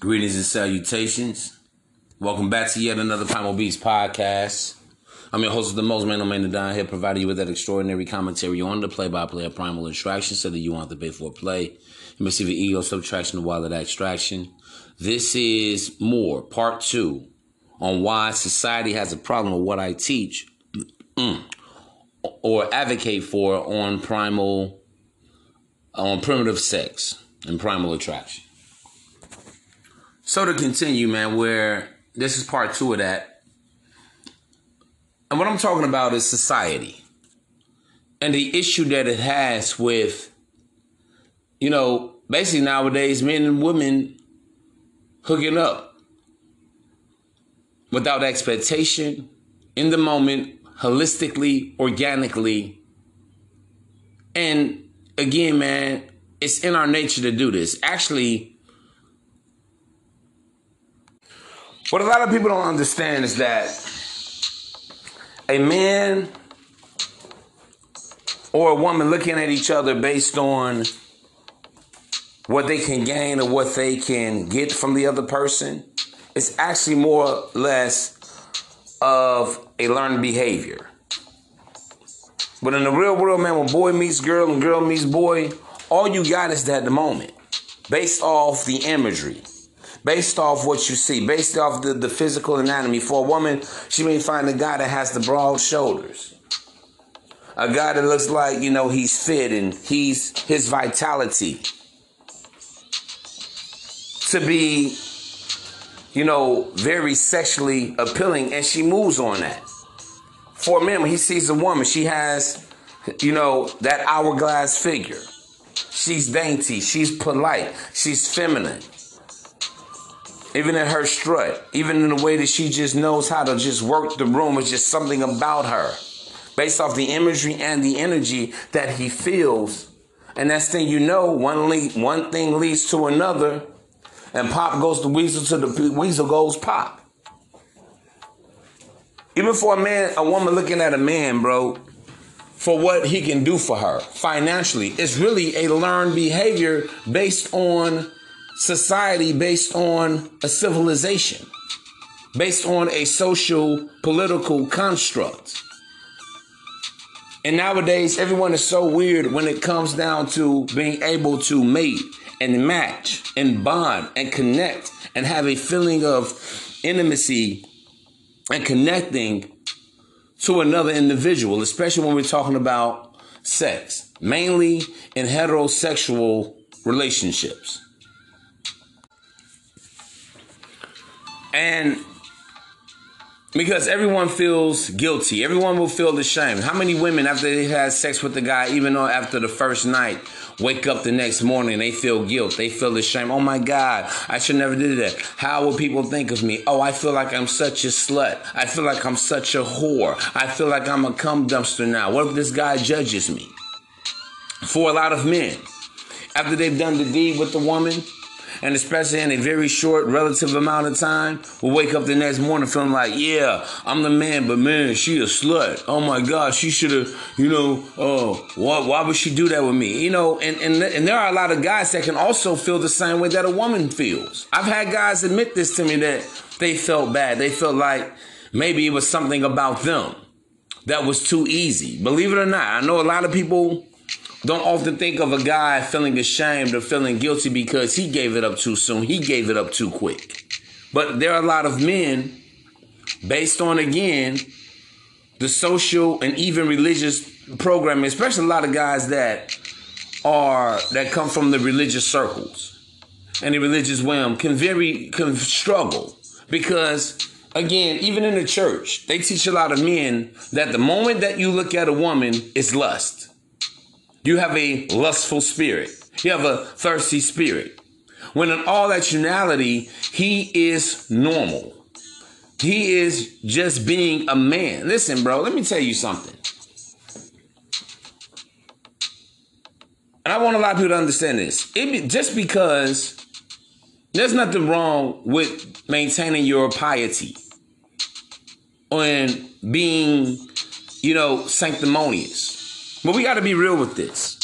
Greetings and salutations. Welcome back to yet another Primal Beast podcast. I'm your host of the most man, man down here, providing you with that extraordinary commentary on the play-by-play of primal extraction, so that you want to pay for play. Must see the ego subtraction, the wallet extraction. This is more part two on why society has a problem with what I teach mm, or advocate for on primal, on primitive sex and primal attraction. So to continue, man, where this is part two of that. And what I'm talking about is society and the issue that it has with, you know, basically nowadays, men and women hooking up without expectation, in the moment, holistically, organically. And again, man, it's in our nature to do this. Actually, What a lot of people don't understand is that a man or a woman looking at each other based on what they can gain or what they can get from the other person is actually more or less of a learned behavior. But in the real world, man, when boy meets girl and girl meets boy, all you got is that the moment based off the imagery based off what you see, based off the, the physical anatomy. For a woman, she may find a guy that has the broad shoulders. A guy that looks like, you know, he's fit and he's his vitality. To be, you know, very sexually appealing, and she moves on that. For a man, when he sees a woman, she has, you know, that hourglass figure. She's dainty, she's polite, she's feminine even in her strut, even in the way that she just knows how to just work the room, it's just something about her based off the imagery and the energy that he feels. And next thing you know, one, le- one thing leads to another, and pop goes the weasel to the weasel goes pop. Even for a man, a woman looking at a man, bro, for what he can do for her financially, it's really a learned behavior based on society based on a civilization, based on a social political construct. And nowadays, everyone is so weird when it comes down to being able to mate and match and bond and connect and have a feeling of intimacy and connecting to another individual, especially when we're talking about sex, mainly in heterosexual relationships. And because everyone feels guilty, everyone will feel ashamed. How many women, after they had sex with the guy, even though after the first night, wake up the next morning, they feel guilt, they feel ashamed. Oh my God, I should never do that. How will people think of me? Oh, I feel like I'm such a slut. I feel like I'm such a whore. I feel like I'm a cum dumpster now. What if this guy judges me? For a lot of men, after they've done the deed with the woman, and especially in a very short relative amount of time, will wake up the next morning feeling like, yeah, I'm the man, but man, she a slut. Oh my God, she should have, you know, oh, why, why would she do that with me? You know, and, and, and there are a lot of guys that can also feel the same way that a woman feels. I've had guys admit this to me that they felt bad. They felt like maybe it was something about them that was too easy. Believe it or not, I know a lot of people don't often think of a guy feeling ashamed or feeling guilty because he gave it up too soon. He gave it up too quick. But there are a lot of men, based on again, the social and even religious programming, especially a lot of guys that are that come from the religious circles and the religious realm can very can struggle because again, even in the church, they teach a lot of men that the moment that you look at a woman, it's lust. You have a lustful spirit. You have a thirsty spirit. When in all that actuality, he is normal. He is just being a man. Listen, bro, let me tell you something. And I want a lot of people to understand this. It be, just because there's nothing wrong with maintaining your piety and being, you know, sanctimonious. But we got to be real with this.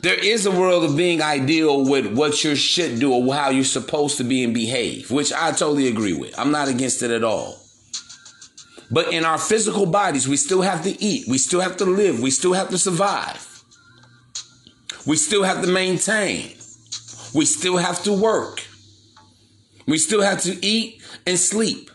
there is a world of being ideal with what you should do or how you're supposed to be and behave, which I totally agree with. I'm not against it at all. But in our physical bodies, we still have to eat, we still have to live, we still have to survive. We still have to maintain. We still have to work. We still have to eat and sleep.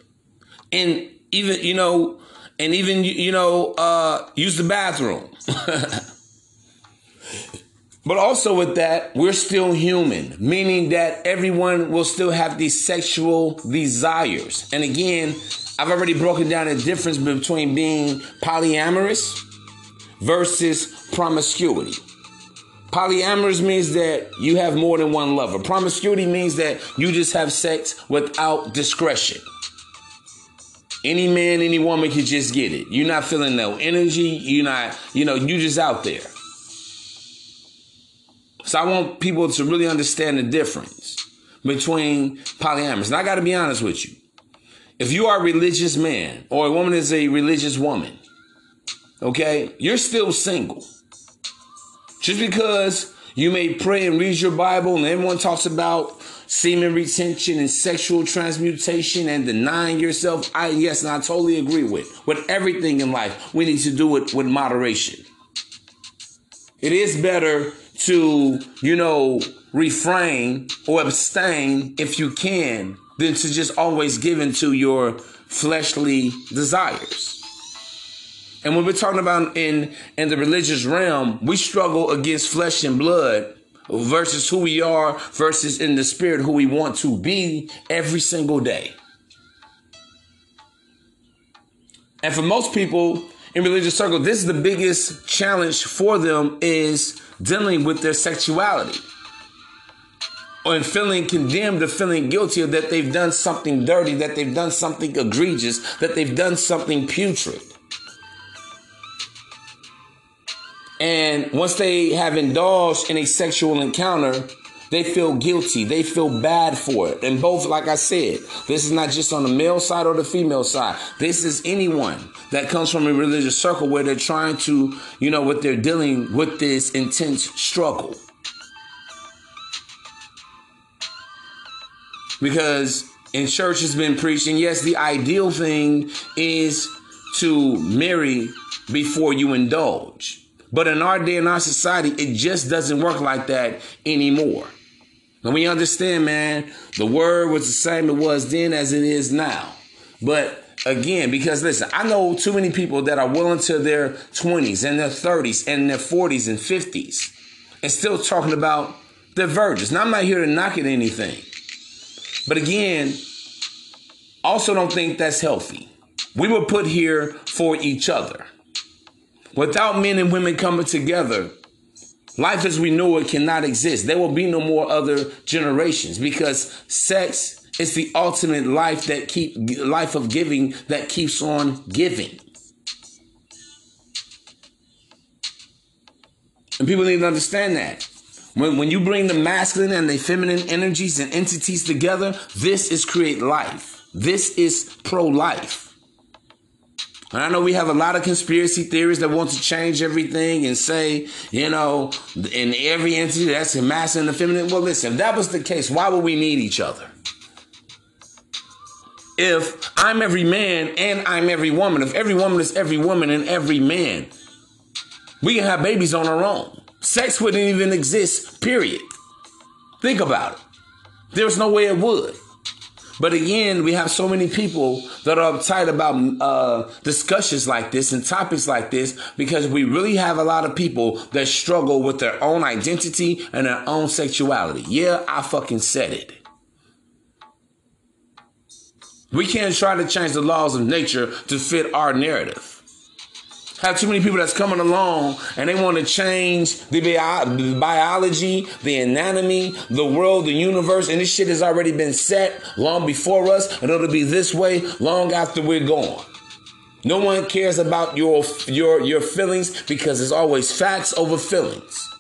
And even, you know, and even, you know, uh, use the bathroom. but also with that, we're still human, meaning that everyone will still have these sexual desires. And again, I've already broken down the difference between being polyamorous versus promiscuity. Polyamorous means that you have more than one lover. Promiscuity means that you just have sex without discretion. Any man, any woman can just get it. You're not feeling no energy. You're not, you know, you just out there. So I want people to really understand the difference between polyamorous. And I got to be honest with you. If you are a religious man or a woman is a religious woman, okay, you're still single. Just because you may pray and read your Bible and everyone talks about semen retention and sexual transmutation and denying yourself, I yes, and I totally agree with. With everything in life, we need to do it with moderation. It is better to, you know, refrain or abstain if you can than to just always give into your fleshly desires. And when we're talking about in in the religious realm, we struggle against flesh and blood versus who we are versus in the spirit who we want to be every single day. And for most people in religious circles, this is the biggest challenge for them is dealing with their sexuality. Or feeling condemned or feeling guilty that they've done something dirty, that they've done something egregious, that they've done something putrid. And once they have indulged in a sexual encounter, they feel guilty. They feel bad for it. And both, like I said, this is not just on the male side or the female side. This is anyone that comes from a religious circle where they're trying to, you know, what they're dealing with this intense struggle. Because in church has been preaching, yes, the ideal thing is to marry before you indulge. But in our day and our society, it just doesn't work like that anymore. And we understand, man, the word was the same it was then as it is now. But again, because listen, I know too many people that are well into their 20s and their 30s and their 40s and 50s and still talking about their virgins. Now, I'm not here to knock at anything. But again, also don't think that's healthy. We were put here for each other. Without men and women coming together, life as we know it cannot exist. There will be no more other generations because sex is the ultimate life that keep life of giving that keeps on giving. And people need to understand that. When, when you bring the masculine and the feminine energies and entities together, this is create life. This is pro life. And I know we have a lot of conspiracy theories that want to change everything and say, you know, in every entity that's a masculine and a feminine. Well, listen, if that was the case, why would we need each other? If I'm every man and I'm every woman, if every woman is every woman and every man, we can have babies on our own. Sex wouldn't even exist, period. Think about it. There's no way it would. But again, we have so many people that are uptight about uh, discussions like this and topics like this because we really have a lot of people that struggle with their own identity and their own sexuality. Yeah, I fucking said it. We can't try to change the laws of nature to fit our narrative have too many people that's coming along and they want to change the, the biology, the anatomy, the world, the universe, and this shit has already been set long before us, and it'll be this way long after we're gone. No one cares about your your your feelings because it's always facts over feelings.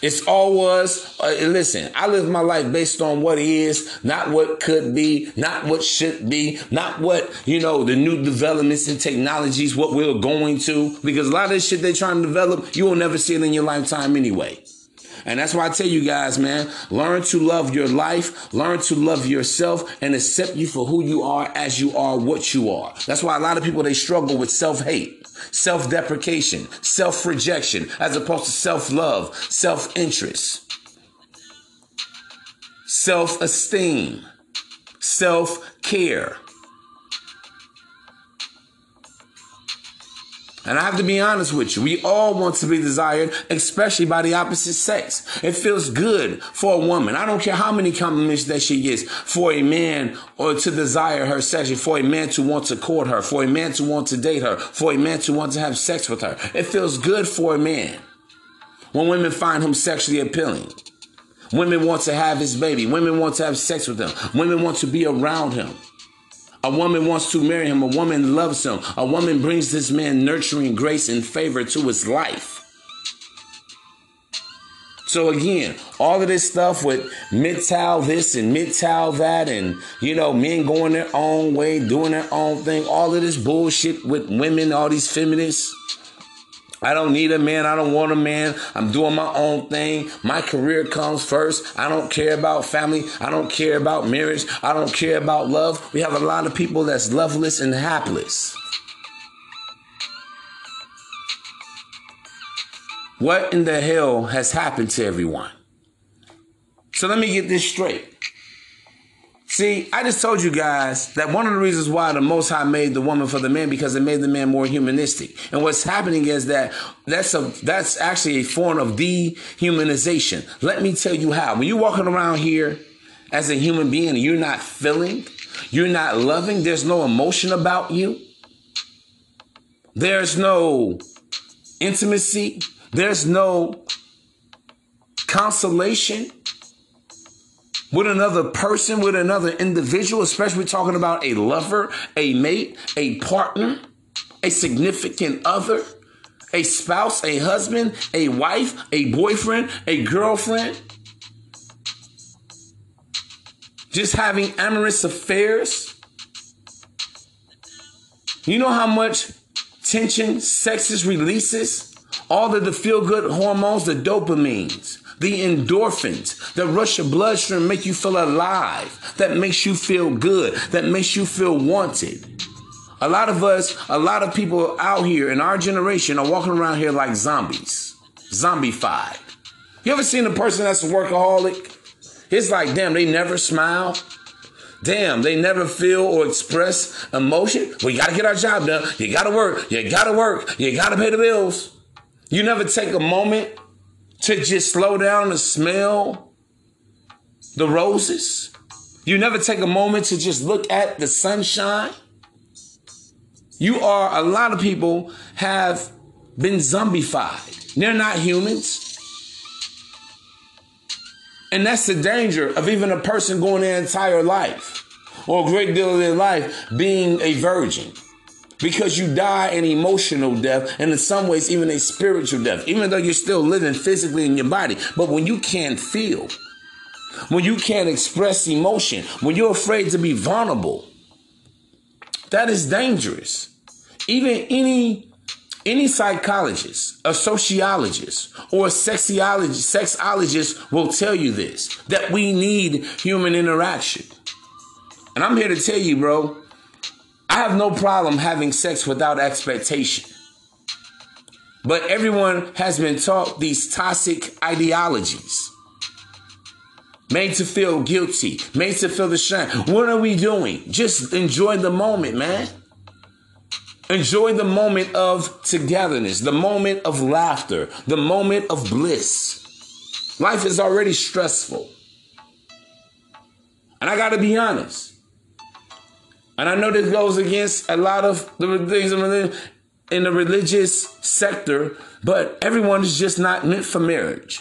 It's all was. Uh, listen, I live my life based on what is, not what could be, not what should be, not what, you know, the new developments and technologies, what we're going to. Because a lot of this shit they're trying to develop, you will never see it in your lifetime anyway. And that's why I tell you guys, man, learn to love your life, learn to love yourself, and accept you for who you are as you are, what you are. That's why a lot of people they struggle with self hate, self deprecation, self rejection, as opposed to self love, self interest, And I have to be honest with you. We all want to be desired, especially by the opposite sex. It feels good for a woman. I don't care how many compliments that she gets for a man or to desire her sexually, for a man to want to court her, for a man to want to date her, for a man to want to have sex with her. It feels good for a man when women find him sexually appealing. Women want to have his baby. Women want to have sex with him. Women want to be around him. A woman wants to marry him. A woman loves him. A woman brings this man nurturing grace and favor to his life. So again, all of this stuff with MGTOW this and MGTOW that, and you know, men going their own way, doing their own thing, all of this bullshit with women, all these feminists. I don't need a man. I don't want a man. I'm doing my own thing. My career comes first. I don't care about family. I don't care about marriage. I don't care about love. We have a lot of people that's loveless and hapless. What in the hell has happened to everyone? So let me get this straight. See, I just told you guys that one of the reasons why the Most High made the woman for the man because it made the man more humanistic. And what's happening is that that's a that's actually a form of dehumanization. Let me tell you how. When you're walking around here as a human being you're not feeling, you're not loving, there's no emotion about you. There's no intimacy. There's no consolation with another person, with another individual, especially talking about a lover, a mate, a partner, a significant other, a spouse, a husband, a wife, a boyfriend, a girlfriend. Just having amorous affairs. You know how much tension sex releases? All of the feel good hormones, the dopamines the endorphins that rush your bloodstream make you feel alive, that makes you feel good, that makes you feel wanted. A lot of us, a lot of people out here in our generation are walking around here like zombies, zombified. You ever seen a person that's a workaholic? It's like, damn, they never smile. Damn, they never feel or express emotion. We gotta get our job done. You gotta work. You gotta work. You gotta pay the bills. You never take a moment to just slow down and smell the roses? You never take a moment to just look at the sunshine? You are, a lot of people have been zombified. They're not humans. And that's the danger of even a person going their entire life or a great deal of their life being a virgin because you die an emotional death and in some ways even a spiritual death, even though you're still living physically in your body. But when you can't feel, when you can't express emotion, when you're afraid to be vulnerable, that is dangerous. Even any any psychologist, a sociologist, or a sexologist, sexologist will tell you this that we need human interaction. And I'm here to tell you, bro, I have no problem having sex without expectation. But everyone has been taught these toxic ideologies. Made to feel guilty, made to feel the shame. What are we doing? Just enjoy the moment, man. Enjoy the moment of togetherness, the moment of laughter, the moment of bliss. Life is already stressful. And I got to be honest. And I know this goes against a lot of the things in the religious sector, but everyone is just not meant for marriage.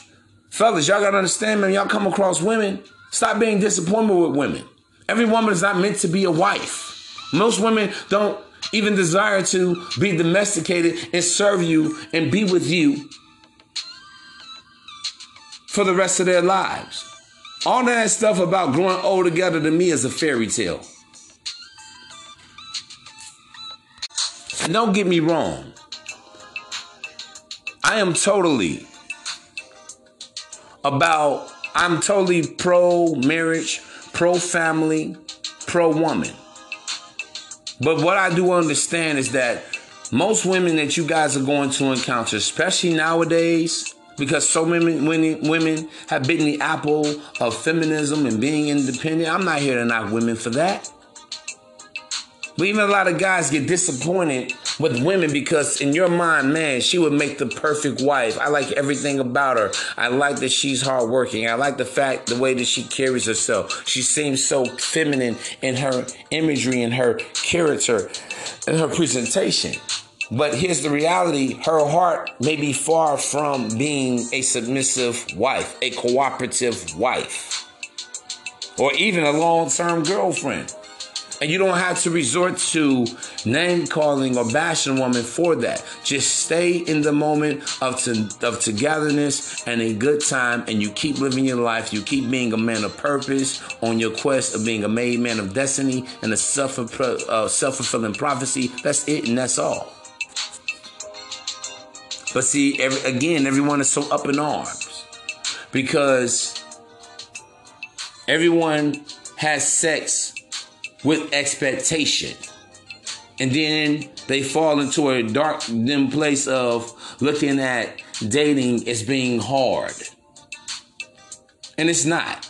Fellas, y'all gotta understand, man, y'all come across women, stop being disappointed with women. Every woman is not meant to be a wife. Most women don't even desire to be domesticated and serve you and be with you for the rest of their lives. All that stuff about growing old together to me is a fairy tale. And don't get me wrong. I am totally about, I'm totally pro marriage, pro family, pro woman. But what I do understand is that most women that you guys are going to encounter, especially nowadays, because so many women, have bitten the apple of feminism and being independent. I'm not here to knock women for that. But even a lot of guys get disappointed with women because in your mind, man, she would make the perfect wife. I like everything about her. I like that she's hardworking. I like the fact, the way that she carries herself. She seems so feminine in her imagery and her character and her presentation. But here's the reality her heart may be far from being a submissive wife, a cooperative wife, or even a long term girlfriend. And you don't have to resort to name calling or bashing a woman for that. Just stay in the moment of, to, of togetherness and a good time, and you keep living your life. You keep being a man of purpose on your quest of being a made man of destiny and a uh, self fulfilling prophecy. That's it, and that's all. But see, every, again, everyone is so up in arms because everyone has sex with expectation. And then they fall into a dark dim place of looking at dating as being hard. And it's not.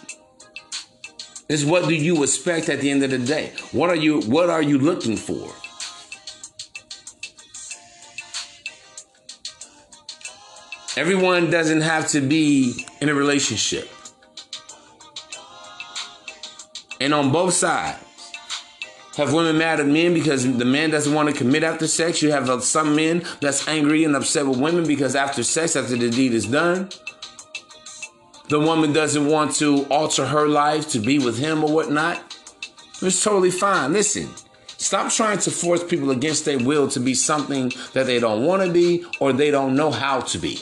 It's what do you expect at the end of the day? What are you what are you looking for? Everyone doesn't have to be in a relationship. And on both sides, have women mad at men because the man doesn't want to commit after sex. You have uh, some men that's angry and upset with women because after sex, after the deed is done, the woman doesn't want to alter her life to be with him or whatnot. It's totally fine. Listen, stop trying to force people against their will to be something that they don't want to be or they don't know how to be.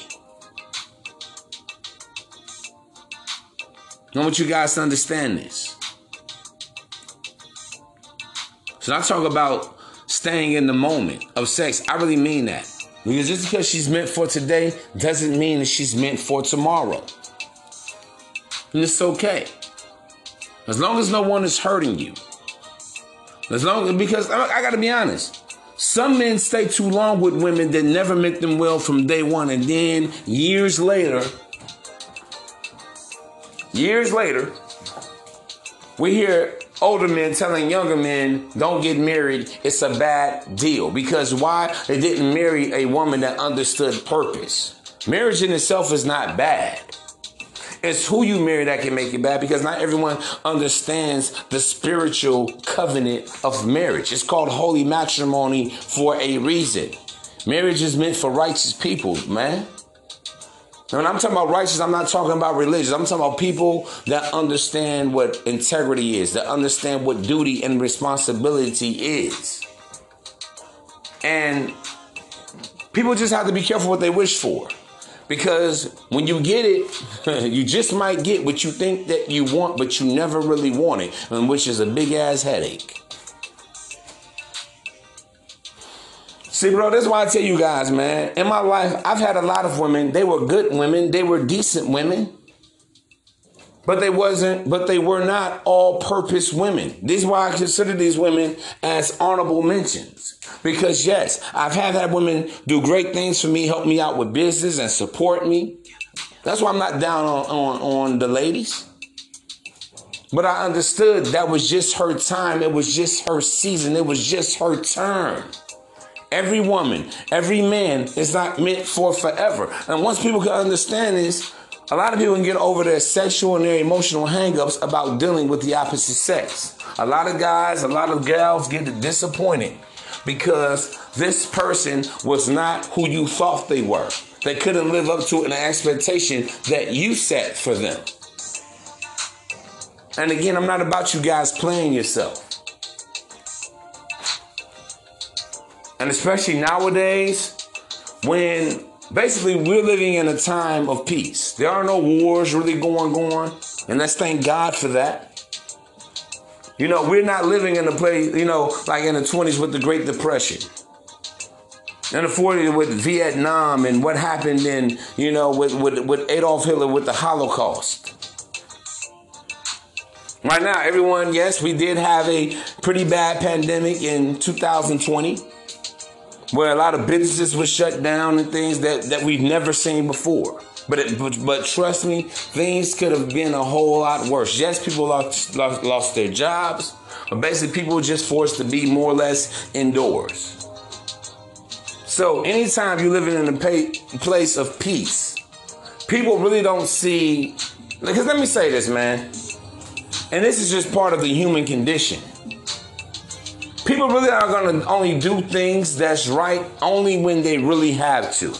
I want you guys to understand this. So I talk about staying in the moment of sex. I really mean that. Because just because she's meant for today doesn't mean that she's meant for tomorrow. And it's okay. As long as no one is hurting you. As long because I, I gotta be honest. Some men stay too long with women that never meant them well from day one, and then years later, years later, we hear older men telling younger men, don't get married, it's a bad deal. Because why? They didn't marry a woman that understood purpose. Marriage in itself is not bad. It's who you marry that can make it bad because not everyone understands the spiritual covenant of marriage. It's called holy matrimony for a reason. Marriage is meant for righteous people, man. And when I'm talking about righteous, I'm not talking about religious. I'm talking about people that understand what integrity is, that understand what duty and responsibility is. And people just have to be careful what they wish for. Because when you get it, you just might get what you think that you want, but you never really want it, and which is a big ass headache. See, bro, that's why I tell you guys, man. In my life, I've had a lot of women. They were good women. They were decent women. But they wasn't, but they were not all purpose women. This is why I consider these women as honorable mentions. Because yes, I've had that women do great things for me, help me out with business and support me. That's why I'm not down on, on, on the ladies. But I understood that was just her time. It was just her season. It was just her turn. Every woman, every man is not meant for forever. And once people can understand this, a lot of people can get over their sexual and their emotional hangups about dealing with the opposite sex. A lot of guys, a lot of gals get disappointed because this person was not who you thought they were. They couldn't live up to an expectation that you set for them. And again, I'm not about you guys playing yourself. And especially nowadays, when basically we're living in a time of peace. There are no wars really going on, and let's thank God for that. You know, we're not living in a place, you know, like in the 20s with the Great Depression. In the 40s with Vietnam and what happened in, you know, with, with, with Adolf Hitler with the Holocaust. Right now, everyone, yes, we did have a pretty bad pandemic in 2020 where a lot of businesses were shut down and things that, that we've never seen before. But, it, but but trust me, things could have been a whole lot worse. Yes, people lost, lost, lost their jobs, but basically people were just forced to be more or less indoors. So anytime you're living in a pay, place of peace, people really don't see. Because let me say this, man, and this is just part of the human condition. People really are going to only do things that's right only when they really have to.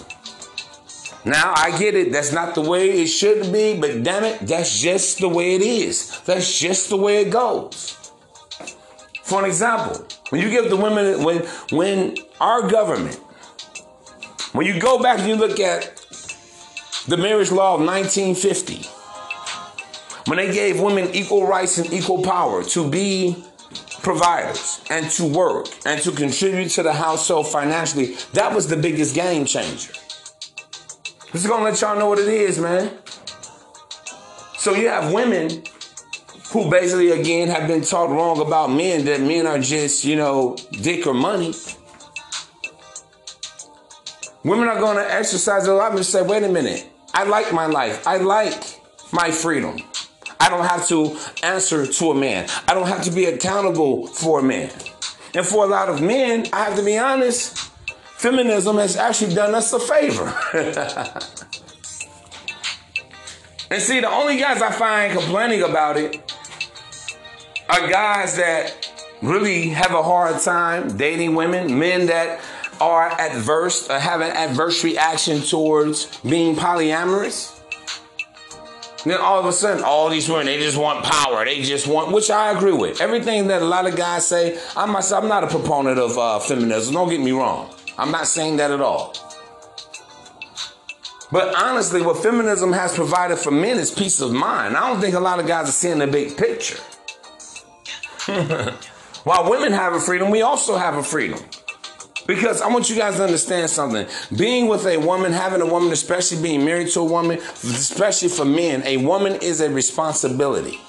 Now, I get it. That's not the way it should be, but damn it, that's just the way it is. That's just the way it goes. For an example, when you give the women, when, when our government, when you go back and you look at the marriage law of 1950, when they gave women equal rights and equal power to be providers and to work and to contribute to the household financially, that was the biggest game changer. Just gonna let y'all know what it is, man. So you have women who basically, again, have been taught wrong about men that men are just, you know, dick or money. Women are gonna exercise a lot and say, wait a minute, I like my life, I like my freedom. I don't have to answer to a man. I don't have to be accountable for a man. And for a lot of men, I have to be honest, feminism has actually done us a favor. and see, the only guys I find complaining about it are guys that really have a hard time dating women, men that are adverse, or have an adverse reaction towards being polyamorous. Then all of a sudden, all these women, they just want power. They just want, which I agree with. Everything that a lot of guys say, I myself, I'm not a proponent of uh, feminism. Don't get me wrong. I'm not saying that at all. But honestly, what feminism has provided for men is peace of mind. I don't think a lot of guys are seeing the big picture. While women have a freedom, we also have a freedom. Because I want you guys to understand something. Being with a woman, having a woman, especially being married to a woman, especially for men, a woman is a responsibility.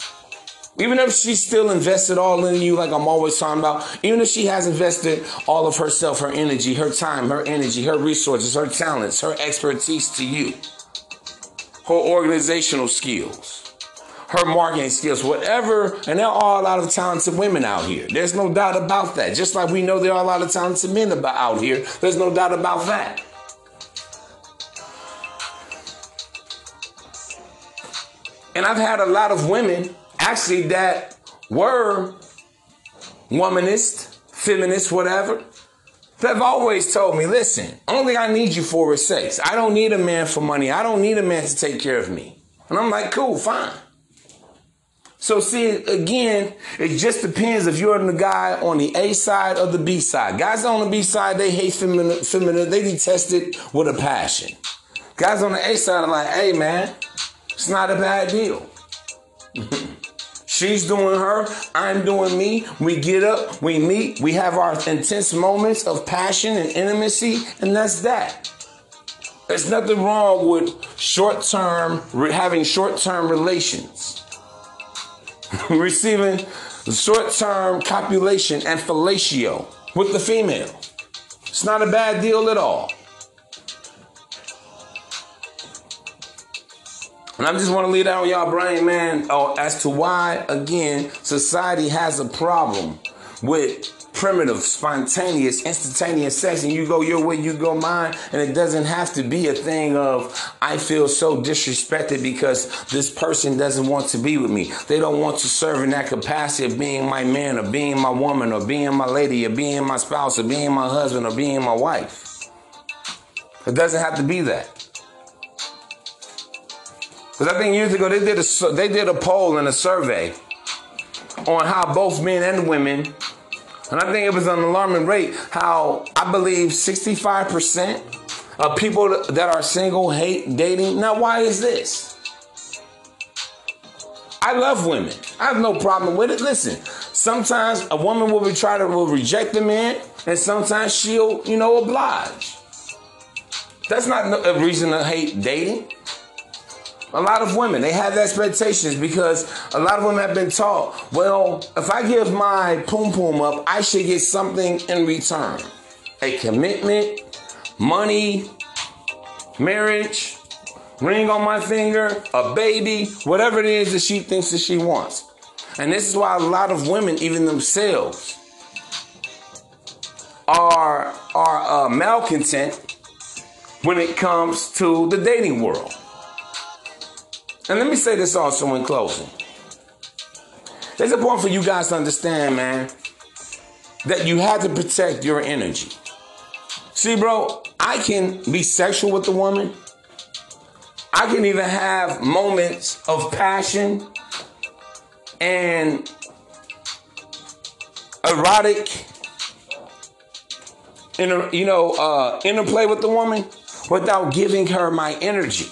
Even if she's still invested all in you, like I'm always talking about, even if she has invested all of herself, her energy, her time, her energy, her resources, her talents, her expertise to you, her organizational skills, her marketing skills, whatever, and there are a lot of talented women out here. There's no doubt about that. Just like we know there are a lot of talented men about out here, there's no doubt about that. And I've had a lot of women actually that were womanist, feminist, whatever, They've always told me, listen, only I need you for is sex. I don't need a man for money. I don't need a man to take care of me. And I'm like, cool, fine. So see, again, it just depends if you're the guy on the A side or the B side. Guys on the B side, they hate feminine, feminine they detest it with a passion. Guys on the A side are like, hey man, it's not a bad deal. She's doing her, I'm doing me. We get up, we meet, we have our intense moments of passion and intimacy, and that's that. There's nothing wrong with short term, having short term relations, receiving short term copulation and fellatio with the female. It's not a bad deal at all. And I just want to leave that on y'all brain, man, uh, as to why, again, society has a problem with primitive, spontaneous, instantaneous sex, and you go your way, you go mine, and it doesn't have to be a thing of I feel so disrespected because this person doesn't want to be with me. They don't want to serve in that capacity of being my man, or being my woman, or being my lady, or being my spouse, or being my husband, or being my wife. It doesn't have to be that. Because I think years ago they did a they did a poll and a survey on how both men and women, and I think it was an alarming rate, how I believe 65% of people that are single hate dating. Now, why is this? I love women. I have no problem with it. Listen, sometimes a woman will try to will reject the man, and sometimes she'll, you know, oblige. That's not a reason to hate dating. A lot of women, they have expectations because a lot of women have been taught, well, if I give my poom poom up, I should get something in return. A commitment, money, marriage, ring on my finger, a baby, whatever it is that she thinks that she wants. And this is why a lot of women, even themselves, are are uh, malcontent when it comes to the dating world. And let me say this also in closing. It's important for you guys to understand, man, that you have to protect your energy. See, bro, I can be sexual with the woman. I can even have moments of passion and erotic, inter, you know, uh, interplay with the woman without giving her my energy.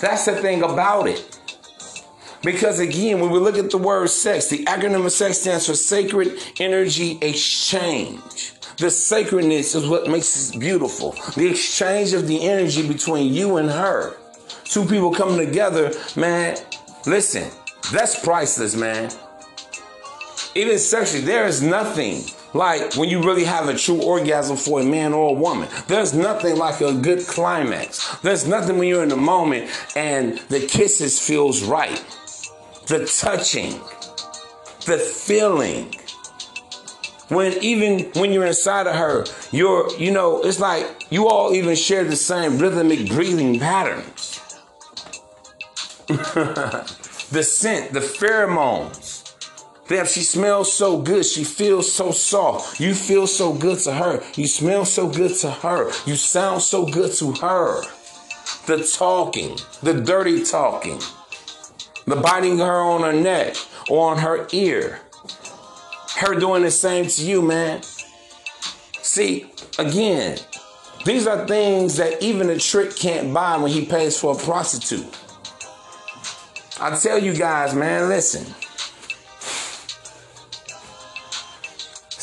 That's the thing about it. Because again, when we look at the word sex, the acronym of sex stands for sacred energy exchange. The sacredness is what makes it beautiful. The exchange of the energy between you and her. Two people coming together, man. Listen, that's priceless, man. Even sexually, there is nothing like when you really have a true orgasm for a man or a woman. There's nothing like a good climax. There's nothing when you're in the moment and the kisses feels right. The touching, the feeling. When even when you're inside of her, you're, you know, it's like you all even share the same rhythmic breathing patterns. the scent, the pheromones Damn, she smells so good. She feels so soft. You feel so good to her. You smell so good to her. You sound so good to her. The talking, the dirty talking, the biting her on her neck or on her ear. Her doing the same to you, man. See, again, these are things that even a trick can't buy when he pays for a prostitute. I tell you guys, man, listen.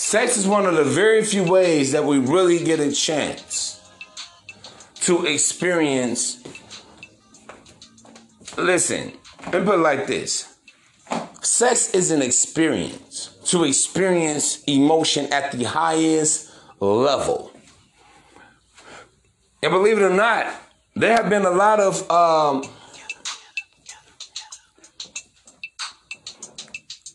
Sex is one of the very few ways that we really get a chance to experience. Listen, and put it like this sex is an experience to experience emotion at the highest level. And believe it or not, there have been a lot of um,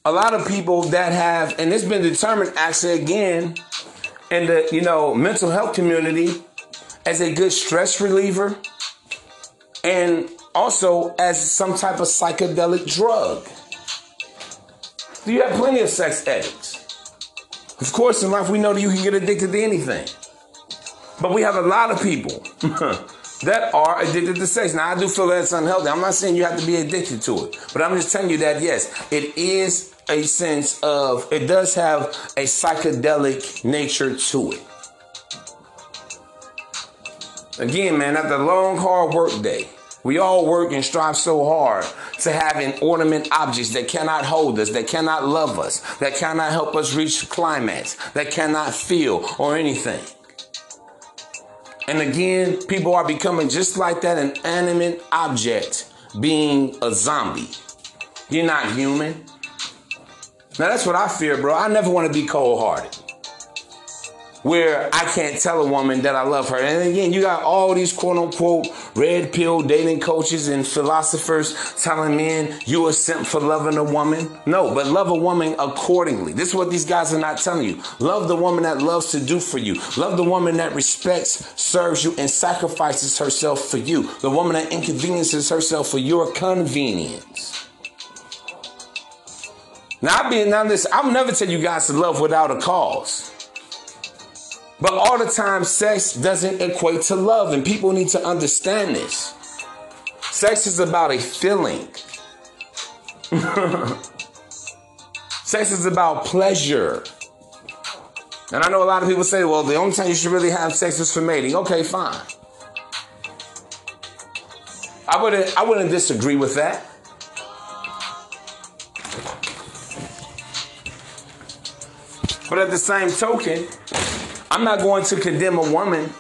a lot of people that have, and it's been determined actually again in the you know mental health community as a good stress reliever and also as some type of psychedelic drug. You have plenty of sex addicts. Of course, in life we know that you can get addicted to anything. But we have a lot of people that are addicted to sex. Now, I do feel that's unhealthy. I'm not saying you have to be addicted to it, but I'm just telling you that yes, it is a sense of it does have a psychedelic nature to it. Again, man, after a long, hard work day, we all work and strive so hard to have an ornament objects that cannot hold us, that cannot love us, that cannot help us reach climax, that cannot feel or anything. And again, people are becoming just like that an animate object, being a zombie. You're not human. Now that's what I fear, bro. I never want to be cold hearted. Where I can't tell a woman that I love her. And again, you got all these quote unquote red pill dating coaches and philosophers telling men you are sent for loving a woman. No, but love a woman accordingly. This is what these guys are not telling you. Love the woman that loves to do for you. Love the woman that respects, serves you, and sacrifices herself for you. The woman that inconveniences herself for your convenience. Now, I be now this, I'll never tell you guys to love without a cause. But all the time, sex doesn't equate to love, and people need to understand this. Sex is about a feeling. sex is about pleasure. And I know a lot of people say, well, the only time you should really have sex is for mating. Okay, fine. I wouldn't I wouldn't disagree with that. But at the same token, I'm not going to condemn a woman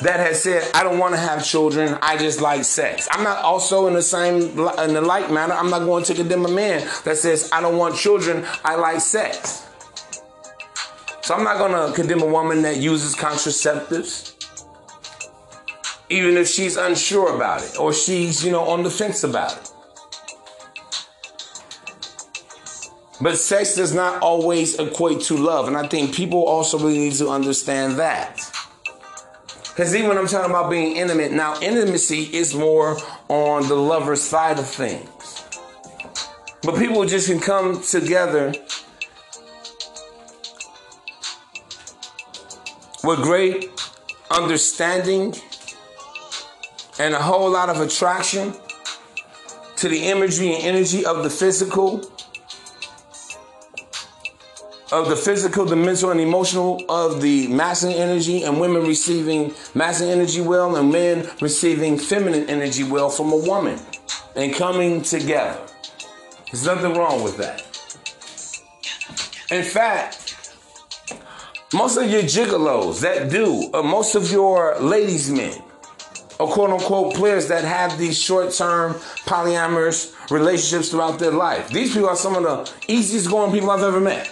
that has said, I don't want to have children, I just like sex. I'm not also in the same, in the like manner, I'm not going to condemn a man that says, I don't want children, I like sex. So I'm not going to condemn a woman that uses contraceptives, even if she's unsure about it or she's, you know, on the fence about it. But sex does not always equate to love. And I think people also really need to understand that. Because even when I'm talking about being intimate, now intimacy is more on the lover side of things. But people just can come together with great understanding and a whole lot of attraction to the imagery and energy of the physical of the physical, the mental, and emotional of the masculine energy, and women receiving masculine energy well, and men receiving feminine energy well from a woman, and coming together. There's nothing wrong with that. In fact, most of your gigolos that do, or most of your ladies' men, or quote unquote players that have these short term polyamorous relationships throughout their life, these people are some of the easiest going people I've ever met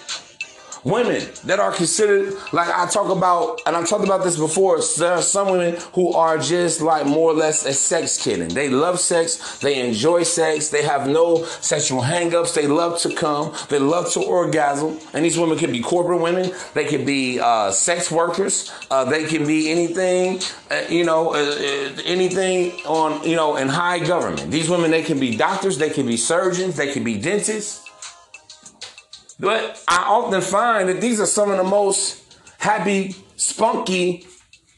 women that are considered like I talk about, and I've talked about this before. There are some women who are just like more or less a sex kitten. They love sex, they enjoy sex, they have no sexual hangups, they love to come, they love to orgasm. And these women can be corporate women, they can be uh, sex workers, uh, they can be anything, uh, you know, uh, uh, anything on, you know, in high government. These women, they can be doctors, they can be surgeons, they can be dentists. But I often find that these are some of the most happy, spunky,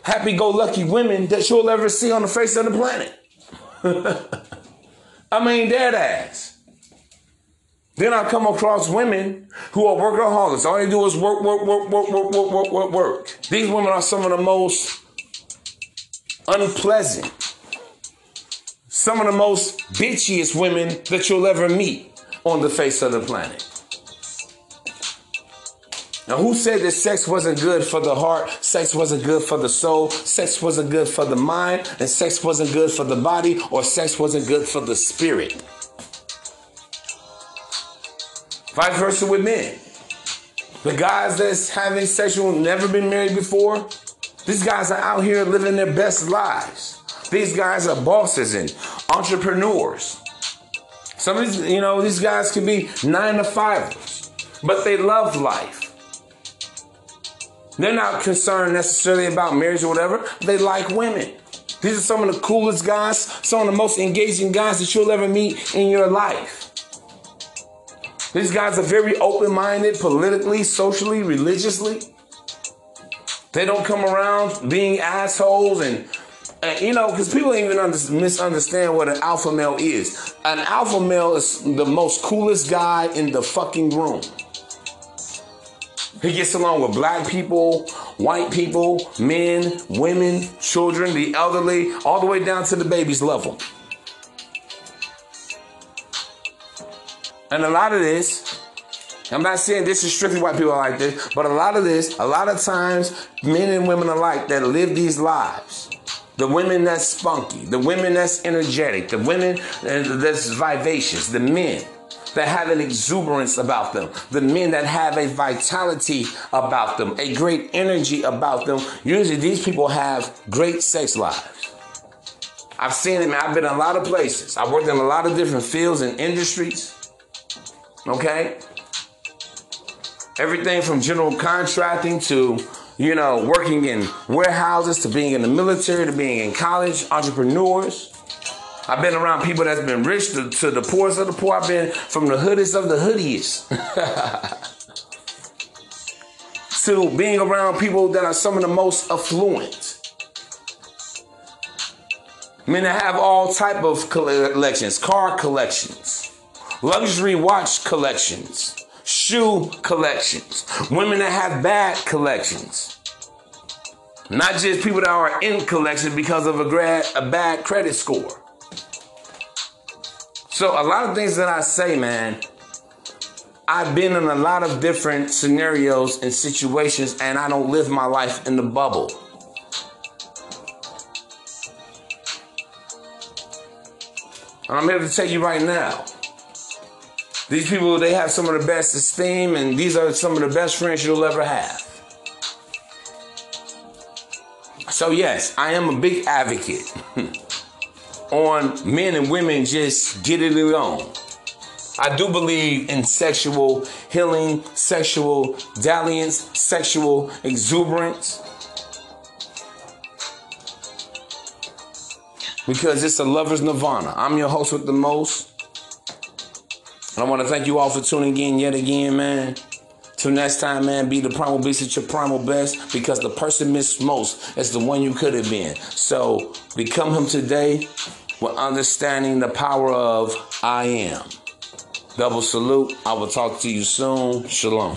happy go lucky women that you'll ever see on the face of the planet. I mean, dead ass. Then I come across women who are workaholics. All they do is work, work, work, work, work, work, work, work, work. These women are some of the most unpleasant, some of the most bitchiest women that you'll ever meet on the face of the planet. Now, who said that sex wasn't good for the heart, sex wasn't good for the soul, sex wasn't good for the mind, and sex wasn't good for the body, or sex wasn't good for the spirit? Vice versa with men. The guys that's having sexual, never been married before, these guys are out here living their best lives. These guys are bosses and entrepreneurs. Some of these, you know, these guys can be nine to fivers, but they love life. They're not concerned necessarily about marriage or whatever. They like women. These are some of the coolest guys, some of the most engaging guys that you'll ever meet in your life. These guys are very open minded politically, socially, religiously. They don't come around being assholes and, uh, you know, because people even under, misunderstand what an alpha male is. An alpha male is the most coolest guy in the fucking room. He gets along with black people, white people, men, women, children, the elderly, all the way down to the baby's level. And a lot of this, I'm not saying this is strictly white people like this, but a lot of this, a lot of times, men and women alike that live these lives. The women that's spunky, the women that's energetic, the women uh, that's vivacious, the men that have an exuberance about them, the men that have a vitality about them, a great energy about them. Usually these people have great sex lives. I've seen it, man. I've been in a lot of places. I've worked in a lot of different fields and industries. Okay? Everything from general contracting to, you know, working in warehouses to being in the military to being in college, entrepreneurs. I've been around people that's been rich to, to the poorest of the poor. I've been from the hoodiest of the hoodiest. to being around people that are some of the most affluent. Men that have all type of collections, car collections, luxury watch collections, shoe collections, women that have bad collections. Not just people that are in collection because of a, grad, a bad credit score. So a lot of things that I say, man, I've been in a lot of different scenarios and situations, and I don't live my life in the bubble. I'm here to tell you right now. These people, they have some of the best esteem, and these are some of the best friends you'll ever have. So, yes, I am a big advocate on men and women just getting it on. I do believe in sexual healing, sexual dalliance, sexual exuberance. Because it's a lover's nirvana. I'm your host with the most. And I want to thank you all for tuning in yet again, man. Till next time, man, be the primal beast at your primal best because the person missed most is the one you could have been. So become him today with understanding the power of I am. Double salute. I will talk to you soon. Shalom.